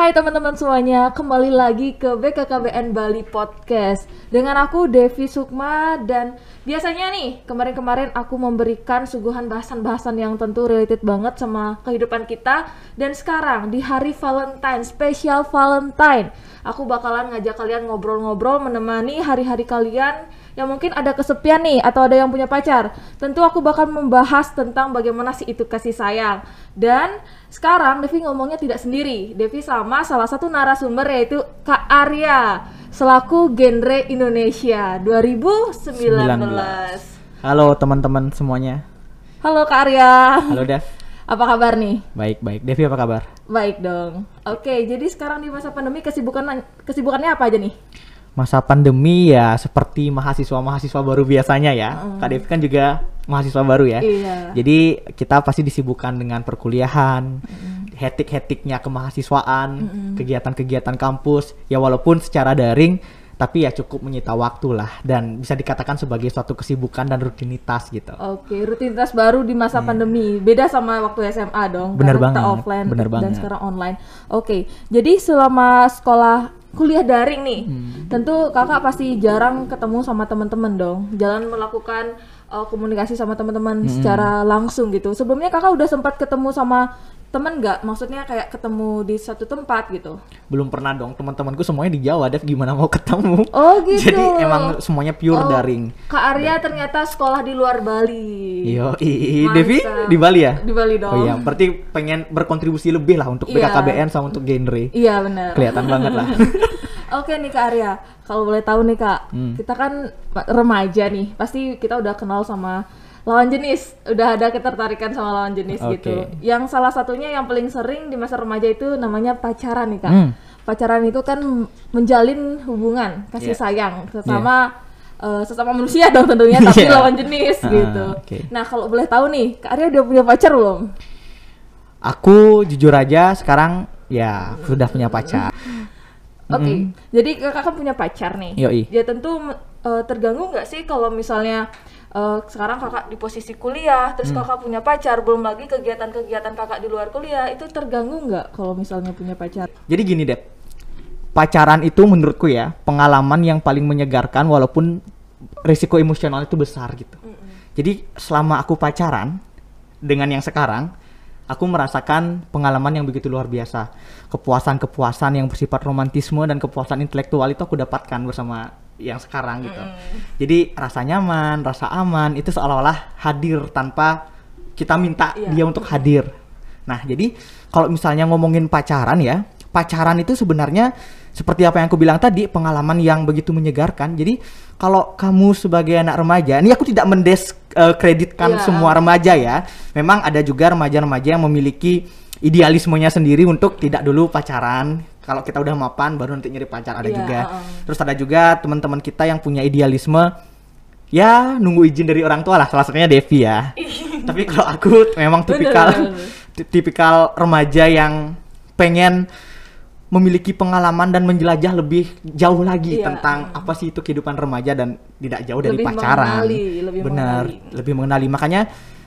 Hai teman-teman semuanya, kembali lagi ke BKKBN Bali Podcast. Dengan aku Devi Sukma dan biasanya nih kemarin-kemarin aku memberikan suguhan bahasan-bahasan yang tentu related banget sama kehidupan kita. Dan sekarang di hari Valentine, spesial Valentine Aku bakalan ngajak kalian ngobrol-ngobrol menemani hari-hari kalian yang mungkin ada kesepian nih atau ada yang punya pacar. Tentu aku bakal membahas tentang bagaimana sih itu kasih sayang. Dan sekarang Devi ngomongnya tidak sendiri. Devi sama salah satu narasumber yaitu Kak Arya selaku genre Indonesia 2019. 19. Halo teman-teman semuanya. Halo Kak Arya. Halo Dev. Apa kabar nih? Baik baik. Devi apa kabar? Baik dong. Oke, jadi sekarang di masa pandemi kesibukan kesibukannya apa aja nih? Masa pandemi ya seperti mahasiswa-mahasiswa baru biasanya ya. Kak Devi kan juga mahasiswa baru ya. Iya. Jadi kita pasti disibukkan dengan perkuliahan, hetik-hetiknya kemahasiswaan, kegiatan-kegiatan kampus. Ya walaupun secara daring, tapi ya cukup menyita waktu lah dan bisa dikatakan sebagai suatu kesibukan dan rutinitas gitu. Oke, rutinitas baru di masa pandemi. Beda sama waktu SMA dong. Bener karena kita banget, offline bener dan banget. sekarang online. Oke, jadi selama sekolah kuliah daring nih, Hmm. tentu kakak pasti jarang ketemu sama teman-teman dong. Jalan melakukan uh, komunikasi sama teman-teman Hmm. secara langsung gitu. Sebelumnya kakak udah sempat ketemu sama temen nggak? Maksudnya kayak ketemu di satu tempat gitu. Belum pernah dong teman-temanku semuanya di Jawa, Dev gimana mau ketemu? Oh gitu. Jadi emang semuanya pure Oh, daring. Kak Arya ternyata sekolah di luar Bali. Yo, i, Mantap. Devi di Bali ya? Di Bali dong. Oh iya, berarti pengen berkontribusi lebih lah untuk Iya. BKKBN sama untuk genre. Iya benar. Kelihatan banget lah. Oke nih Kak Arya, kalau boleh tahu nih Kak, Hmm. kita kan remaja nih, pasti kita udah kenal sama lawan jenis, udah ada ketertarikan sama lawan jenis Oke. gitu. Yang salah satunya yang paling sering di masa remaja itu namanya pacaran nih Kak. Hmm. Pacaran itu kan menjalin hubungan kasih Iya. sayang sesama eh, sesama manusia dong tentunya, tapi Iya. lawan jenis Ah, gitu. oke. Nah kalau boleh tahu nih, Kak Arya udah punya pacar belum? Aku jujur aja sekarang ya sudah punya pacar. Oke, jadi kakak kan punya pacar nih. Yoi. Ya tentu eh, terganggu nggak sih kalau misalnya eh, sekarang kakak di posisi kuliah, terus kakak punya pacar, belum lagi kegiatan-kegiatan kakak di luar kuliah, itu terganggu nggak kalau misalnya punya pacar? Jadi gini, Dep. Pacaran itu menurutku ya, pengalaman yang paling menyegarkan walaupun risiko emosional itu besar gitu. Jadi selama aku pacaran dengan yang sekarang, aku merasakan pengalaman yang begitu luar biasa. Kepuasan-kepuasan yang bersifat romantisme dan kepuasan intelektual itu aku dapatkan bersama yang sekarang gitu. Jadi rasa nyaman, rasa aman itu seolah-olah hadir tanpa kita minta Iya. dia untuk hadir. Nah, jadi kalau misalnya ngomongin pacaran ya, pacaran itu sebenarnya seperti apa yang aku bilang tadi, pengalaman yang begitu menyegarkan. Jadi kalau kamu sebagai anak remaja, ini aku tidak mendeskreditkan Iya. semua remaja ya. Memang ada juga remaja-remaja yang memiliki idealismenya sendiri untuk tidak dulu pacaran. Kalau kita udah mapan baru nanti nyari pacar ada Iya, juga. Terus ada juga teman-teman kita yang punya idealisme ya nunggu izin dari orang tua lah salah satunya Devi ya tapi kalau aku memang tipikal bener, bener. ti- tipikal remaja yang pengen memiliki pengalaman dan menjelajah lebih jauh lagi Iya. tentang apa sih itu kehidupan remaja dan tidak jauh dari Lebih pacaran mengenali, lebih benar mengenali. lebih mengenali makanya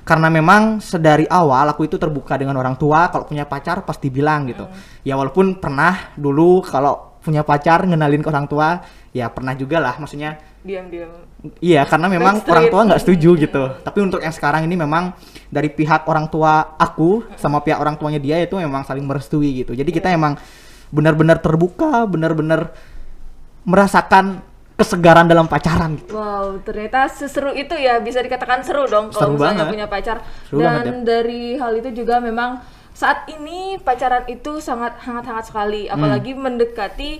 karena memang sedari awal aku itu terbuka dengan orang tua kalau punya pacar pasti bilang gitu Hmm. ya walaupun pernah dulu kalau punya pacar ngenalin ke orang tua ya pernah juga lah maksudnya Diam-diam. Iya, karena memang Backstreet. orang tua nggak setuju gitu. Tapi untuk yang sekarang ini memang dari pihak orang tua aku sama pihak orang tuanya dia itu memang saling merestui gitu. Jadi kita emang benar-benar terbuka, benar-benar merasakan kesegaran dalam pacaran gitu. Wow, ternyata seseru itu ya bisa dikatakan seru dong kalau Seru misalnya banget. punya pacar. Seru Dan banget, dari hal itu juga memang saat ini pacaran itu sangat hangat-hangat sekali, Hmm. apalagi mendekati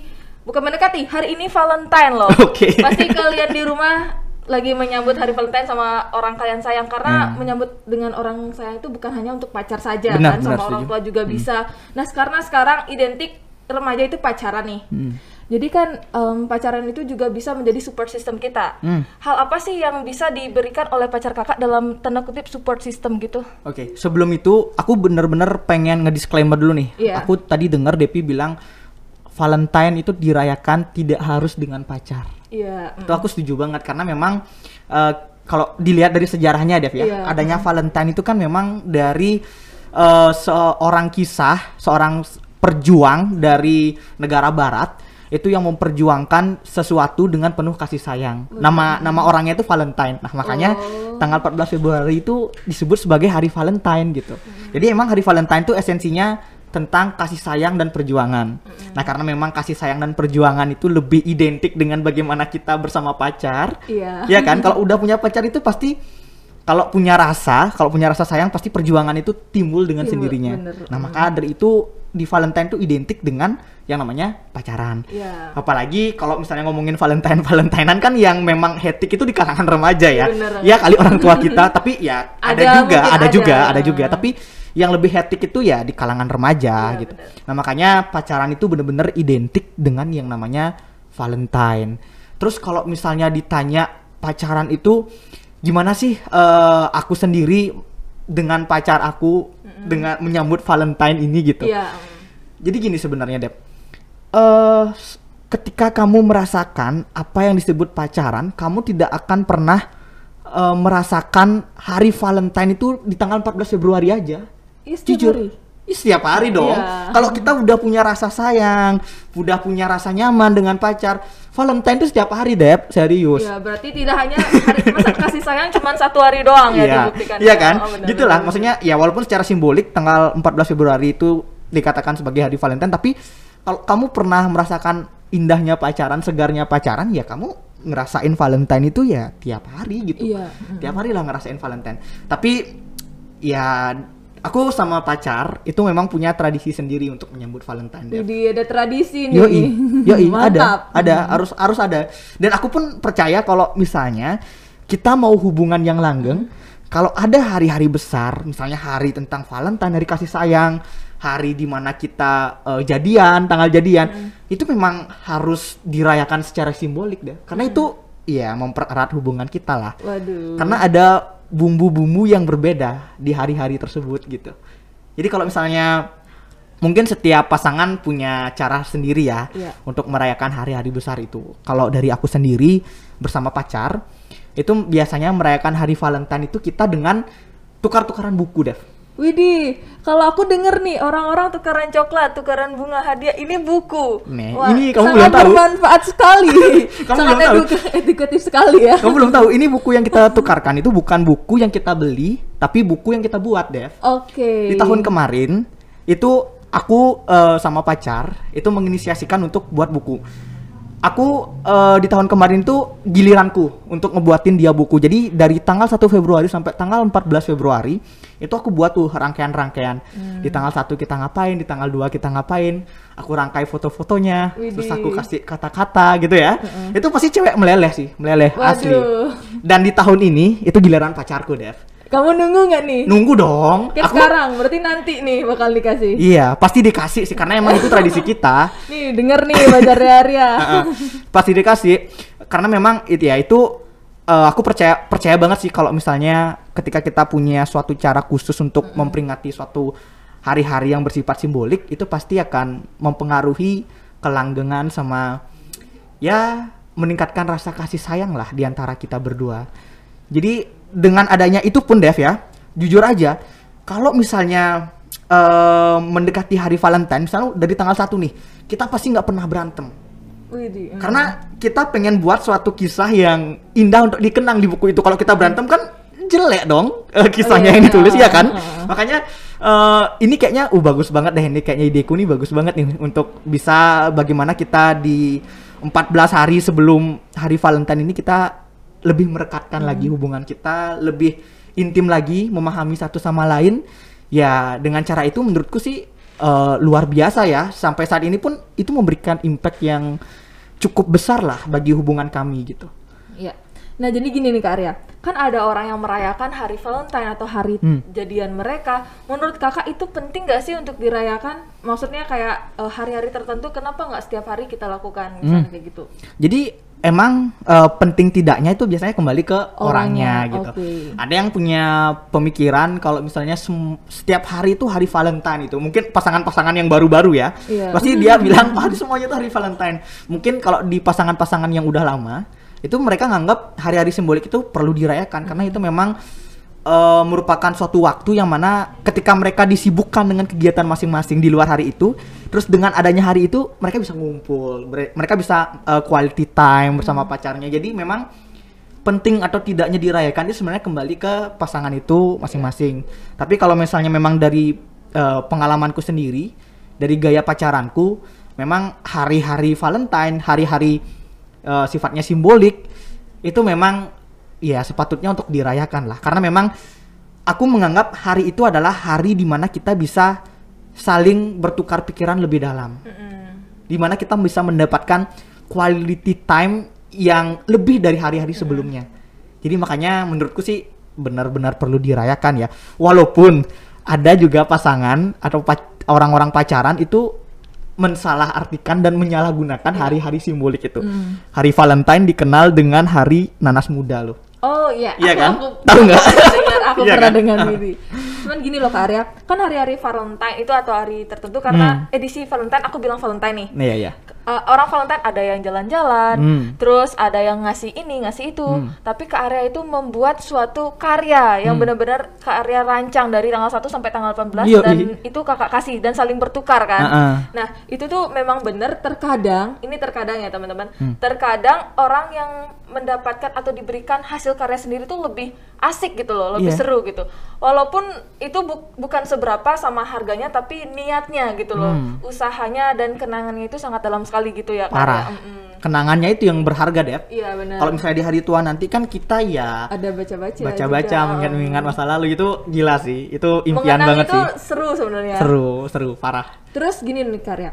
bukan mendekati, hari ini Valentine loh. Oke. Pasti kalian di rumah lagi menyambut hari Valentine sama orang kalian sayang karena Hmm. menyambut dengan orang sayang itu bukan hanya untuk pacar saja Benar, kan sama benar, orang setuju. tua juga bisa. Nah, karena sekarang identik remaja itu pacaran nih. Hmm. Jadi kan em, pacaran itu juga bisa menjadi support system kita. Hmm. Hal apa sih yang bisa diberikan oleh pacar kakak dalam tanda kutip support system gitu? Oke, sebelum itu aku bener-bener pengen ngedisclaimer dulu nih. Iya. Aku tadi dengar Depi bilang Valentine itu dirayakan tidak harus dengan pacar. Iya. Itu aku setuju banget karena memang eh, kalau dilihat dari sejarahnya Dev ya, Iya. adanya Valentine itu kan memang dari eh, seorang kisah, seorang perjuang dari negara barat itu yang memperjuangkan sesuatu dengan penuh kasih sayang. Nama nama orangnya itu Valentine. Nah, makanya Oh. tanggal 14 Februari itu disebut sebagai hari Valentine gitu. Jadi emang hari Valentine itu esensinya tentang kasih sayang dan perjuangan. Nah, karena memang kasih sayang dan perjuangan itu lebih identik dengan bagaimana kita bersama pacar. Iya. Ya kan? Kalau udah punya pacar itu pasti kalau punya rasa, kalau punya rasa sayang pasti perjuangan itu timbul dengan Timbul, sendirinya. bener. Nah, maka dari itu di Valentine itu identik dengan yang namanya pacaran. Iya. Apalagi kalau misalnya ngomongin Valentine Valentinean kan yang memang hektik itu di kalangan remaja ya. Bener. Ya kali orang tua kita, tapi ya ada, Ada, juga, ada, ada. juga, ada juga. Tapi yang lebih hektik itu ya di kalangan remaja Iya, gitu. bener. Nah, makanya pacaran itu bener-bener identik dengan yang namanya Valentine. Terus kalau misalnya ditanya pacaran itu gimana sih eh, aku sendiri dengan pacar aku dengan menyambut Valentine ini gitu. Iya. Jadi gini sebenarnya Dep. S- ketika kamu merasakan apa yang disebut pacaran, kamu tidak akan pernah eh, merasakan hari Valentine itu di tanggal 14 Februari aja. Iya, setiap Jujur. hari. Ih, setiap hari dong. Iya. Kalau kita udah punya rasa sayang, udah punya rasa nyaman dengan pacar, Valentine itu setiap hari, Dep, serius. Iya, berarti tidak hanya hari masa kasih sayang cuma satu hari doang ya Iya, dibuktikan. iya kan? Oh, Gitulah, benar. maksudnya ya walaupun secara simbolik tanggal 14 Februari itu dikatakan sebagai hari Valentine, tapi kalau kamu pernah merasakan indahnya pacaran, segarnya pacaran, ya kamu ngerasain Valentine itu ya tiap hari gitu. Iya. Tiap hari lah ngerasain Valentine. Tapi ya aku sama pacar itu memang punya tradisi sendiri untuk menyambut Valentine. Jadi ada tradisi nih. Yoi, yoi, ada, ada, harus harus ada. Dan aku pun percaya kalau misalnya kita mau hubungan yang langgeng, kalau ada hari-hari besar, misalnya hari tentang Valentine, hari kasih sayang, hari di mana kita eh, jadian, tanggal jadian, itu memang harus dirayakan secara simbolik deh. Karena itu ya mempererat hubungan kita lah. Waduh. Karena ada bumbu-bumbu yang berbeda di hari-hari tersebut gitu. Jadi kalau misalnya mungkin setiap pasangan punya cara sendiri ya Iya. untuk merayakan hari-hari besar itu. Kalau dari aku sendiri bersama pacar itu biasanya merayakan hari Valentine itu kita dengan tukar-tukaran buku, Dev. Widih, kalau aku denger nih orang-orang tukaran coklat, tukaran bunga hadiah, ini buku. Nih, ini kamu belum sangat tahu. bermanfaat sekali. Kamu sangat belum tahu. eduka- edukatif sekali ya. Kamu belum tahu ini buku yang kita tukarkan itu bukan buku yang kita beli, tapi buku yang kita buat, Dev. Oke. di tahun kemarin itu aku eh, sama pacar itu menginisiasikan untuk buat buku. Aku eh, di tahun kemarin tuh giliranku untuk ngebuatin dia buku. Jadi dari tanggal 1 Februari sampai tanggal 14 Februari itu aku buat tuh rangkaian-rangkaian. Di tanggal 1 kita ngapain, di tanggal 2 kita ngapain. Aku rangkai foto-fotonya, terus aku kasih kata-kata gitu ya. Itu pasti cewek meleleh sih, meleleh asli. Waduh. Dan di tahun ini itu giliran pacarku, Dev. Kamu nunggu nggak nih? Nunggu dong. Kayak Aku sekarang, berarti nanti nih bakal dikasih. Iya, pasti dikasih sih karena emang itu tradisi kita. Nih, denger nih Bajar Arya. Pasti dikasih karena memang itu ya itu eh, aku percaya percaya banget sih kalau misalnya ketika kita punya suatu cara khusus untuk memperingati suatu hari-hari yang bersifat simbolik itu pasti akan mempengaruhi kelanggengan sama ya meningkatkan rasa kasih sayang lah di antara kita berdua. Jadi dengan adanya itu pun Dev ya, jujur aja kalau misalnya eh, mendekati hari Valentine, misalnya dari tanggal 1 nih, kita pasti nggak pernah berantem. Widih. Karena kita pengen buat suatu kisah yang indah untuk dikenang di buku itu. Kalau kita berantem kan jelek dong eh, kisahnya Oh, iya, yang ditulis iya. ya kan. Heeh. Makanya eh, ini kayaknya uh bagus banget deh ini kayaknya ideku nih bagus banget nih untuk bisa bagaimana kita di 14 hari sebelum hari Valentine ini kita lebih merekatkan lagi hubungan kita, lebih intim lagi, memahami satu sama lain. Ya dengan cara itu menurutku sih eh, luar biasa ya. Sampai saat ini pun itu memberikan impact yang cukup besar lah bagi hubungan kami gitu. Iya. Nah jadi gini nih Kak Arya, kan ada orang yang merayakan hari Valentine atau hari Hmm. jadian mereka. Menurut kakak itu penting gak sih untuk dirayakan? Maksudnya kayak eh, hari-hari tertentu, kenapa nggak setiap hari kita lakukan misalnya Hmm. kayak gitu? Jadi emang eh, penting tidaknya itu biasanya kembali ke orangnya, Orangnya, gitu. oke. Ada yang punya pemikiran kalau misalnya setiap hari itu hari Valentine itu. Mungkin pasangan-pasangan yang baru-baru ya. Iya. Pasti dia bilang, "Ah, semuanya itu hari Valentine." Mungkin kalau di pasangan-pasangan yang udah lama, itu mereka nganggap hari-hari simbolik itu perlu dirayakan karena itu memang eh, merupakan suatu waktu yang mana ketika mereka disibukkan dengan kegiatan masing-masing di luar hari itu, Terus dengan adanya hari itu mereka bisa ngumpul, mereka bisa uh, quality time bersama pacarnya. Jadi memang penting atau tidaknya dirayakan itu sebenarnya kembali ke pasangan itu masing-masing. Tapi kalau misalnya memang dari uh, pengalamanku sendiri, dari gaya pacaranku, memang hari-hari Valentine, hari-hari uh, sifatnya simbolik itu memang ya sepatutnya untuk dirayakan lah. Karena memang aku menganggap hari itu adalah hari di mana kita bisa saling bertukar pikiran lebih dalam. Di mana kita bisa mendapatkan quality time yang lebih dari hari-hari sebelumnya. Jadi makanya menurutku sih benar-benar perlu dirayakan ya. Walaupun ada juga pasangan atau pac- orang-orang pacaran itu mensalah artikan dan menyalahgunakan hari-hari simbolik itu. Hari Valentine dikenal dengan hari nanas muda loh. Oh iya, Iya aku, kan? aku Tahu nggak? aku Iya pernah kan? dengar ini. Cuman gini loh Kak Arya, kan hari-hari Valentine itu atau hari tertentu karena edisi Valentine aku bilang Valentine nih. Nih ya ya. Uh, orang Valentine ada yang jalan-jalan, Hmm. terus ada yang ngasih ini, ngasih itu. Tapi Kak Arya itu membuat suatu karya yang benar-benar Kak Arya rancang dari tanggal 1 sampai tanggal 18 Yoi. dan itu kakak kasih dan saling bertukar kan. Uh-uh. Nah, itu tuh memang benar terkadang, ini terkadang ya teman-teman. Hmm. Terkadang orang yang mendapatkan atau diberikan hasil karya sendiri tuh lebih asik gitu loh, lebih Iya. seru gitu. Walaupun itu bu- bukan seberapa sama harganya tapi niatnya gitu loh. Hmm. Usahanya dan kenangannya itu sangat dalam sekali gitu ya Kak Parah. Arya. Mm-mm. Kenangannya itu yang berharga, Dep. Iya benar. Kalau misalnya di hari tua nanti kan kita ya ada baca-baca baca-baca mengingat-mengingat masa lalu itu gila sih. Itu impian Mengenang banget itu sih. seru sebenarnya. Seru, seru, parah. Terus gini nih Kak Arya.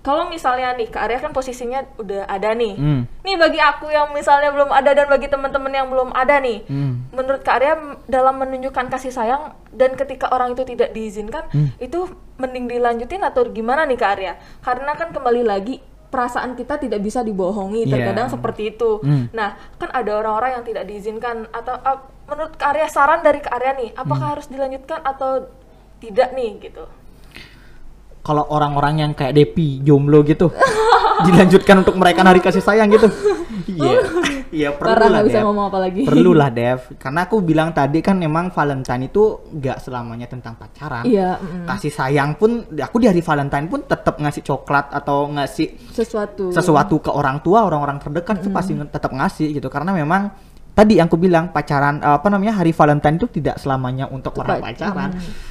Kalau misalnya nih Kak Arya kan posisinya udah ada nih. Hmm. Nih bagi aku yang misalnya belum ada dan bagi teman-teman yang belum ada nih. Hmm. Menurut Kak Arya dalam menunjukkan kasih sayang dan ketika orang itu tidak diizinkan, Hmm. itu mending dilanjutin atau gimana nih Kak Arya? Karena kan kembali lagi perasaan kita tidak bisa dibohongi, Iya. terkadang seperti itu. Hmm. Nah, kan ada orang-orang yang tidak diizinkan atau ah, menurut Kak Arya saran dari Kak Arya nih, apakah Hmm. harus dilanjutkan atau tidak nih gitu? Kalau orang-orang yang kayak Depi, jomblo gitu, dilanjutkan untuk merayakan hari kasih sayang gitu. Iya. Iya, perlu Parah lah, bisa Dev. ngomong apa lagi. Perlu lah, Dev. Karena aku bilang tadi kan memang Valentine itu nggak selamanya tentang pacaran. Iya, mm. Kasih sayang pun, aku di hari Valentine pun tetap ngasih coklat atau ngasih sesuatu. sesuatu ke orang tua, orang-orang terdekat itu pasti tetap ngasih gitu. Karena memang tadi yang aku bilang pacaran apa namanya hari Valentine itu tidak selamanya untuk orang Tepat. pacaran.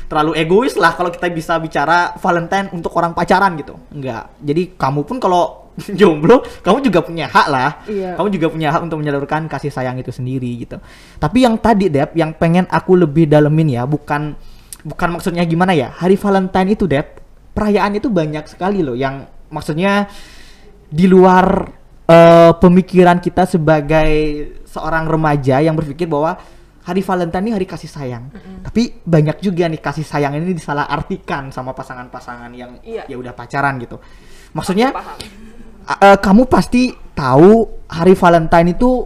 Terlalu egois lah kalau kita bisa bicara Valentine untuk orang pacaran gitu. Enggak. Jadi kamu pun kalau jomblo, kamu juga punya hak lah. Iya. Kamu juga punya hak untuk menyalurkan kasih sayang itu sendiri gitu. Tapi yang tadi Dep, yang pengen aku lebih dalemin ya, bukan bukan maksudnya gimana ya? Hari Valentine itu Dep, perayaan itu banyak sekali loh yang maksudnya di luar eh, pemikiran kita sebagai seorang remaja yang berpikir bahwa hari Valentine ini hari kasih sayang. Tapi banyak juga nih kasih sayang ini disalahartikan sama pasangan-pasangan yang Iya. ya udah pacaran gitu. Maksudnya eh, kamu pasti tahu hari Valentine itu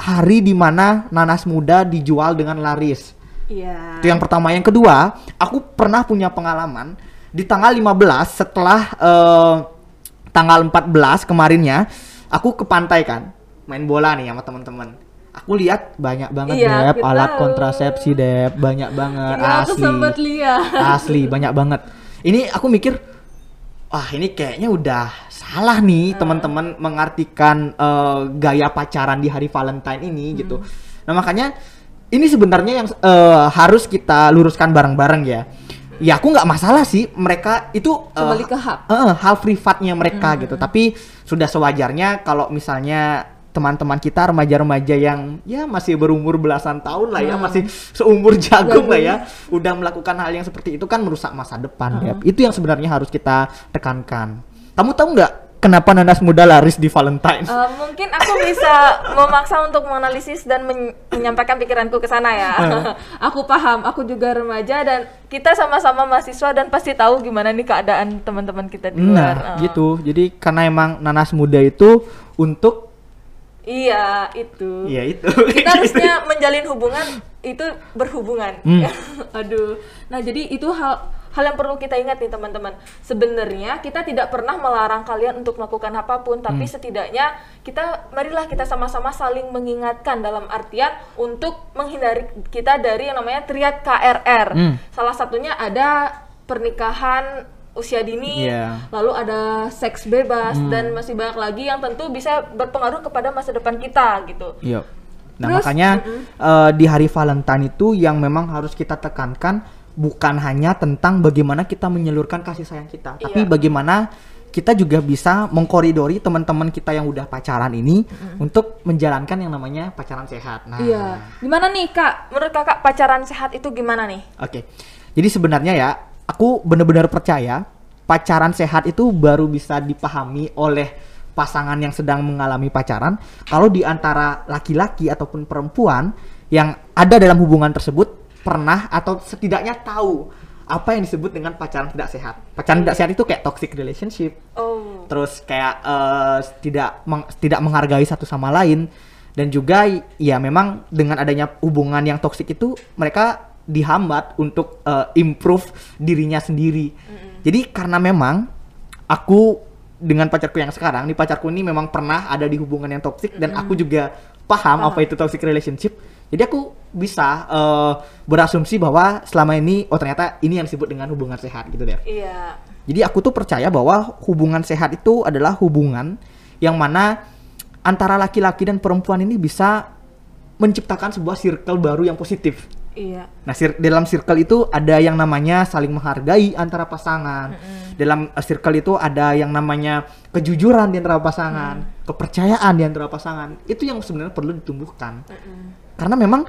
hari di mana nanas muda dijual dengan laris. Iya. Itu yang pertama. Yang kedua, aku pernah punya pengalaman di tanggal 15 setelah eh, tanggal 14 kemarinnya, aku ke pantai kan, main bola nih sama teman-teman. Aku lihat banyak banget Iya, Dep, aku alat tahu. kontrasepsi Dep, banyak banget aku asli. sempet lihat. Asli, banyak banget. Ini aku mikir Wah ini kayaknya udah salah nih teman-teman mengartikan eh, gaya pacaran di hari Valentine ini gitu. Nah makanya ini sebenarnya yang eh, harus kita luruskan bareng-bareng ya. Ya aku nggak masalah sih mereka itu Kembali ke hak. eh, hal privatnya mereka gitu. Tapi sudah sewajarnya kalau misalnya teman-teman kita remaja-remaja yang ya masih berumur belasan tahun lah ya, masih seumur jagung lah ya, udah melakukan hal yang seperti itu kan merusak masa depan ya. Itu yang sebenarnya harus kita tekankan. Kamu tahu nggak kenapa nanas muda laris di Valentine? Eh, mungkin aku bisa memaksa untuk menganalisis dan men- menyampaikan pikiranku ke sana ya. aku paham, aku juga remaja dan kita sama-sama mahasiswa dan pasti tahu gimana nih keadaan teman-teman kita di luar. Nah, Eh, gitu. Jadi karena emang nanas muda itu untuk Iya, itu. ya itu. Kita harusnya menjalin hubungan itu berhubungan. Hmm. Aduh. Nah, jadi itu hal hal yang perlu kita ingat nih teman-teman. Sebenarnya kita tidak pernah melarang kalian untuk melakukan apa pun, tapi Hmm. setidaknya kita marilah kita sama-sama saling mengingatkan dalam artian untuk menghindari kita dari yang namanya triad KRR. Hmm. Salah satunya ada pernikahan usia dini, Iya. lalu ada seks bebas Hmm. dan masih banyak lagi yang tentu bisa berpengaruh kepada masa depan kita gitu. Iya. Nah Terus, makanya eh, di hari Valentine itu yang memang harus kita tekankan bukan hanya tentang bagaimana kita menyalurkan kasih sayang kita, tapi Iya. bagaimana kita juga bisa mengkoridori teman-teman kita yang udah pacaran ini untuk menjalankan yang namanya pacaran sehat. Nah, Iya. Gimana nih kak? Menurut kakak pacaran sehat itu gimana nih? Oke. Jadi sebenarnya ya, aku benar-benar percaya pacaran sehat itu baru bisa dipahami oleh pasangan yang sedang mengalami pacaran kalau di antara laki-laki ataupun perempuan yang ada dalam hubungan tersebut pernah atau setidaknya tahu apa yang disebut dengan pacaran tidak sehat. Pacaran tidak sehat itu kayak toxic relationship, Oh. terus kayak eh, tidak meng- tidak menghargai satu sama lain dan juga ya memang dengan adanya hubungan yang toksik itu mereka dihambat untuk eh, improve dirinya sendiri. Jadi karena memang aku dengan pacarku yang sekarang, nih pacarku ini memang pernah ada di hubungan yang toksik dan aku juga paham, apa itu toxic relationship. Jadi aku bisa eh, berasumsi bahwa selama ini oh ternyata ini yang disebut dengan hubungan sehat gitu deh. Iya. Jadi aku tuh percaya bahwa hubungan sehat itu adalah hubungan yang mana antara laki-laki dan perempuan ini bisa menciptakan sebuah circle baru yang positif. Iya. Nah, sir- dalam circle itu ada yang namanya saling menghargai antara pasangan. Dalam uh, circle itu ada yang namanya kejujuran di antara pasangan, kepercayaan di antara pasangan. Itu yang sebenarnya perlu ditumbuhkan. Karena memang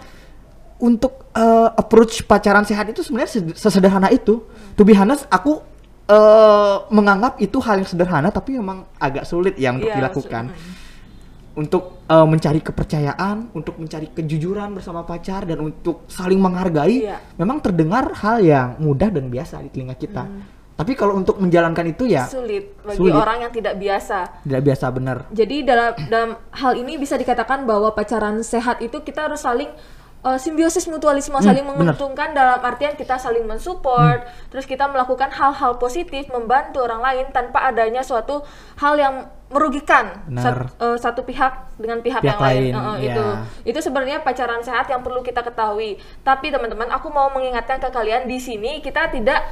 untuk uh, approach pacaran sehat itu sebenarnya sed- sesederhana itu. To be honest, aku uh, menganggap itu hal yang sederhana tapi memang agak sulit ya untuk Iya, dilakukan su- mm. untuk uh, mencari kepercayaan, untuk mencari kejujuran bersama pacar dan untuk saling menghargai, Iya. memang terdengar hal yang mudah dan biasa di telinga kita. Tapi kalau untuk menjalankan itu ya Sulit bagi Sulit. orang yang tidak biasa. tidak biasa benar. Jadi dalam dalam hal ini bisa dikatakan bahwa pacaran sehat itu kita harus saling uh, simbiosis mutualisme saling Hmm, benar. menguntungkan dalam artian kita saling mensupport, Hmm. terus kita melakukan hal-hal positif membantu orang lain tanpa adanya suatu hal yang merugikan sat- uh, satu pihak dengan pihak, Pihak yang lain. lain, Uh, iya. Itu itu sebenarnya pacaran sehat yang perlu kita ketahui. Tapi teman-teman, aku mau mengingatkan ke kalian di sini kita tidak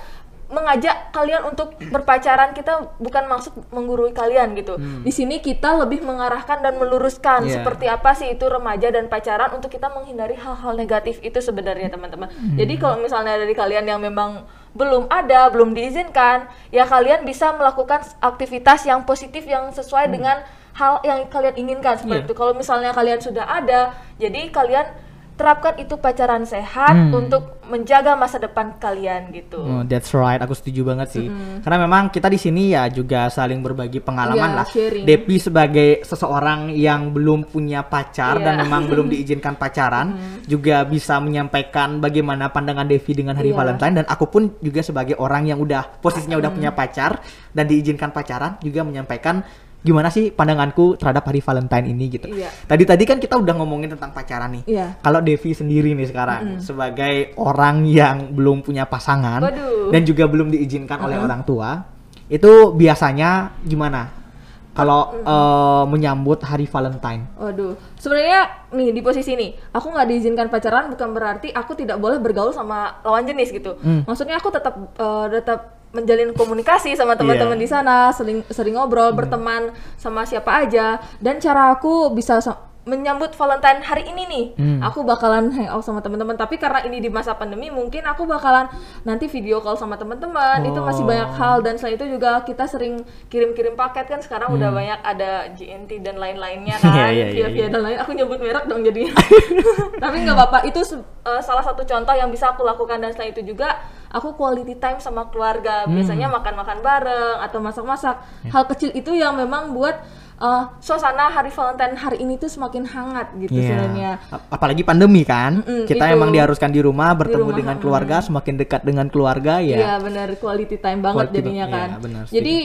mengajak kalian untuk berpacaran kita bukan maksud menggurui kalian gitu. Di sini kita lebih mengarahkan dan meluruskan Iya. seperti apa sih itu remaja dan pacaran untuk kita menghindari hal-hal negatif itu sebenarnya teman-teman. Jadi kalau misalnya dari kalian yang memang belum ada, belum diizinkan, ya kalian bisa melakukan aktivitas yang positif yang sesuai dengan hal yang kalian inginkan seperti Iya. itu. Kalau misalnya kalian sudah ada, jadi kalian terapkan itu pacaran sehat Hmm. untuk menjaga masa depan kalian gitu. Oh, that's right, aku setuju banget sih. Karena memang kita di sini ya juga saling berbagi pengalaman Iya, lah. sharing. Depi sebagai seseorang yang belum punya pacar Iya. dan memang belum diizinkan pacaran, juga bisa menyampaikan bagaimana pandangan Devi dengan hari Iya. Valentine dan aku pun juga sebagai orang yang udah posisinya udah punya pacar dan diizinkan pacaran juga menyampaikan gimana sih pandanganku terhadap hari Valentine ini gitu. Iya. Tadi tadi kan kita udah ngomongin tentang pacaran nih. Iya. Kalau Devi sendiri nih sekarang sebagai orang yang belum punya pasangan Waduh. dan juga belum diizinkan oleh orang tua, itu biasanya gimana? Kalau eh, menyambut hari Valentine? Waduh, sebenarnya nih di posisi ini, aku nggak diizinkan pacaran bukan berarti aku tidak boleh bergaul sama lawan jenis gitu. Hmm. Maksudnya aku tetap eh, tetap menjalin komunikasi sama teman-teman Iya. di sana, sering sering ngobrol, berteman sama siapa aja. Dan cara aku bisa sa- menyambut Valentine hari ini nih, Hmm. aku bakalan hangout sama teman-teman. Tapi karena ini di masa pandemi, mungkin aku bakalan nanti video call sama teman-teman. Itu masih Oh. banyak hal dan selain itu juga kita sering kirim-kirim paket kan. Sekarang udah Hmm. banyak ada GNT dan lain-lainnya kan, Iya, iya, iya, via via iya. dan lain. Aku nyebut merek dong jadi. Tapi nggak apa-apa. Itu eh, salah satu contoh yang bisa aku lakukan dan selain itu juga aku quality time sama keluarga. Hmm. Biasanya makan-makan bareng atau masak-masak. Ya. Hal kecil itu yang memang buat eh, suasana hari Valentine hari ini tuh semakin hangat gitu Iya. sebenarnya. Apalagi pandemi kan, Mm-mm, kita itu. emang diharuskan di rumah bertemu rumah, dengan mm. keluarga, semakin dekat dengan keluarga ya. Iya benar quality time banget Quality jadinya kan. iya, Jadi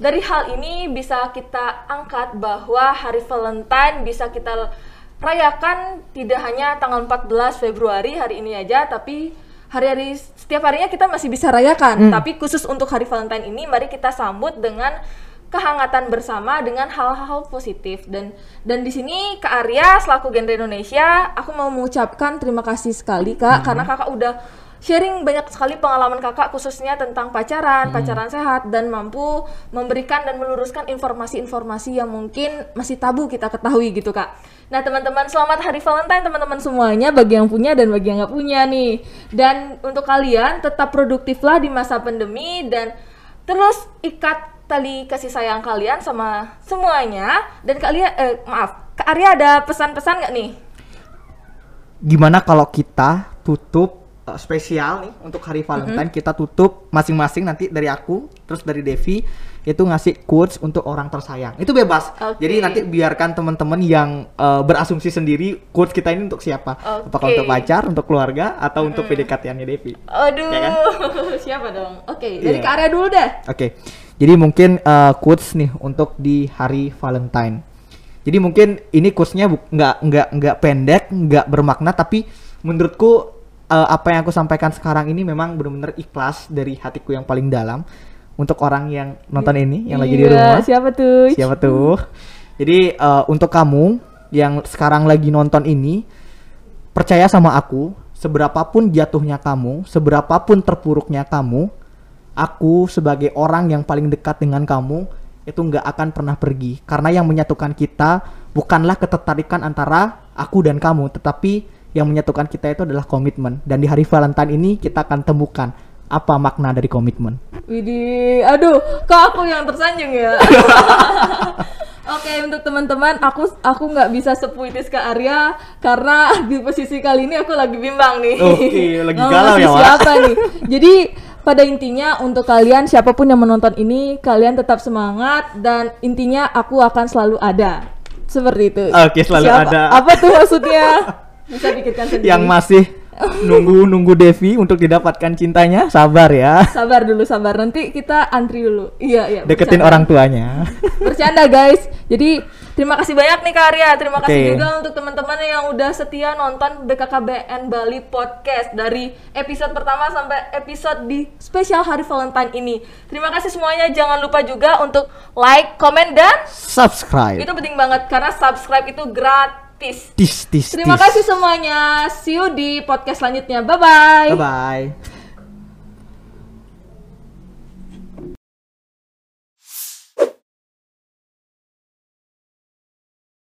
dari hal ini bisa kita angkat bahwa hari Valentine bisa kita rayakan tidak hanya tanggal 14 Februari hari ini aja tapi hari-hari setiap harinya kita masih bisa rayakan. Hmm. Tapi khusus untuk hari Valentine ini mari kita sambut dengan kehangatan bersama dengan hal-hal positif dan dan di sini Kak Arya selaku genre Indonesia aku mau mengucapkan terima kasih sekali Kak karena Kakak udah sharing banyak sekali pengalaman kakak khususnya tentang pacaran, pacaran sehat dan mampu memberikan dan meluruskan informasi-informasi yang mungkin masih tabu kita ketahui gitu kak. Nah teman-teman selamat hari Valentine teman-teman semuanya bagi yang punya dan bagi yang nggak punya nih. Dan untuk kalian tetap produktiflah di masa pandemi dan terus ikat tali kasih sayang kalian sama semuanya dan kalian eh, maaf Kak Arya ada pesan-pesan nggak nih? Gimana kalau kita tutup uh, spesial nih untuk hari Valentine kita tutup masing-masing nanti dari aku terus dari Devi itu ngasih quotes untuk orang tersayang. Itu bebas. Oke. Jadi nanti biarkan teman-teman yang uh, berasumsi sendiri quotes kita ini untuk siapa? Apakah Oke. untuk pacar, untuk keluarga atau untuk PDKT-annya Devi? Aduh, Ya kan? siapa dong? Oke, dari Iya. Kak Arya dulu deh. Oke, jadi mungkin uh, quotes nih untuk di hari Valentine. Jadi mungkin ini quotesnya nggak nggak nggak pendek, nggak bermakna, tapi menurutku uh, apa yang aku sampaikan sekarang ini memang benar-benar ikhlas dari hatiku yang paling dalam untuk orang yang nonton ini, yang lagi di Iya, rumah. Siapa tuh? Siapa tuh? Jadi uh, untuk kamu yang sekarang lagi nonton ini, percaya sama aku, seberapapun jatuhnya kamu, seberapapun terpuruknya kamu, aku sebagai orang yang paling dekat dengan kamu itu nggak akan pernah pergi karena yang menyatukan kita bukanlah ketertarikan antara aku dan kamu tetapi yang menyatukan kita itu adalah komitmen dan di hari Valentine ini kita akan temukan apa makna dari komitmen Widih, aduh, kok aku yang tersanjung ya? Oke, untuk teman-teman, aku aku nggak bisa sepuitis ke Arya karena di posisi kali ini aku lagi bimbang nih. Oke, lagi Mau galau ya? Siapa nih? Jadi pada intinya untuk kalian siapa pun yang menonton ini, kalian tetap semangat dan intinya aku akan selalu ada. Seperti itu. Oke, selalu ada. Apa tuh maksudnya? Bisa pikirkan sendiri. yang masih nunggu nunggu Devi untuk didapatkan cintanya sabar ya Sabar dulu, sabar. Nanti kita antri dulu. Iya, iya. deketin bercanda. orang tuanya Bercanda guys. Jadi terima kasih banyak nih Kak Arya. Terima kasih Oke. juga untuk teman-teman yang udah setia nonton BKKBN Bali Podcast dari episode pertama sampai episode di spesial hari Valentine ini. Terima kasih semuanya. Jangan lupa juga untuk like, komen dan subscribe itu penting banget karena subscribe itu gratis. Tis tis Terima tis. kasih semuanya. See you di podcast selanjutnya. Bye bye. bye bye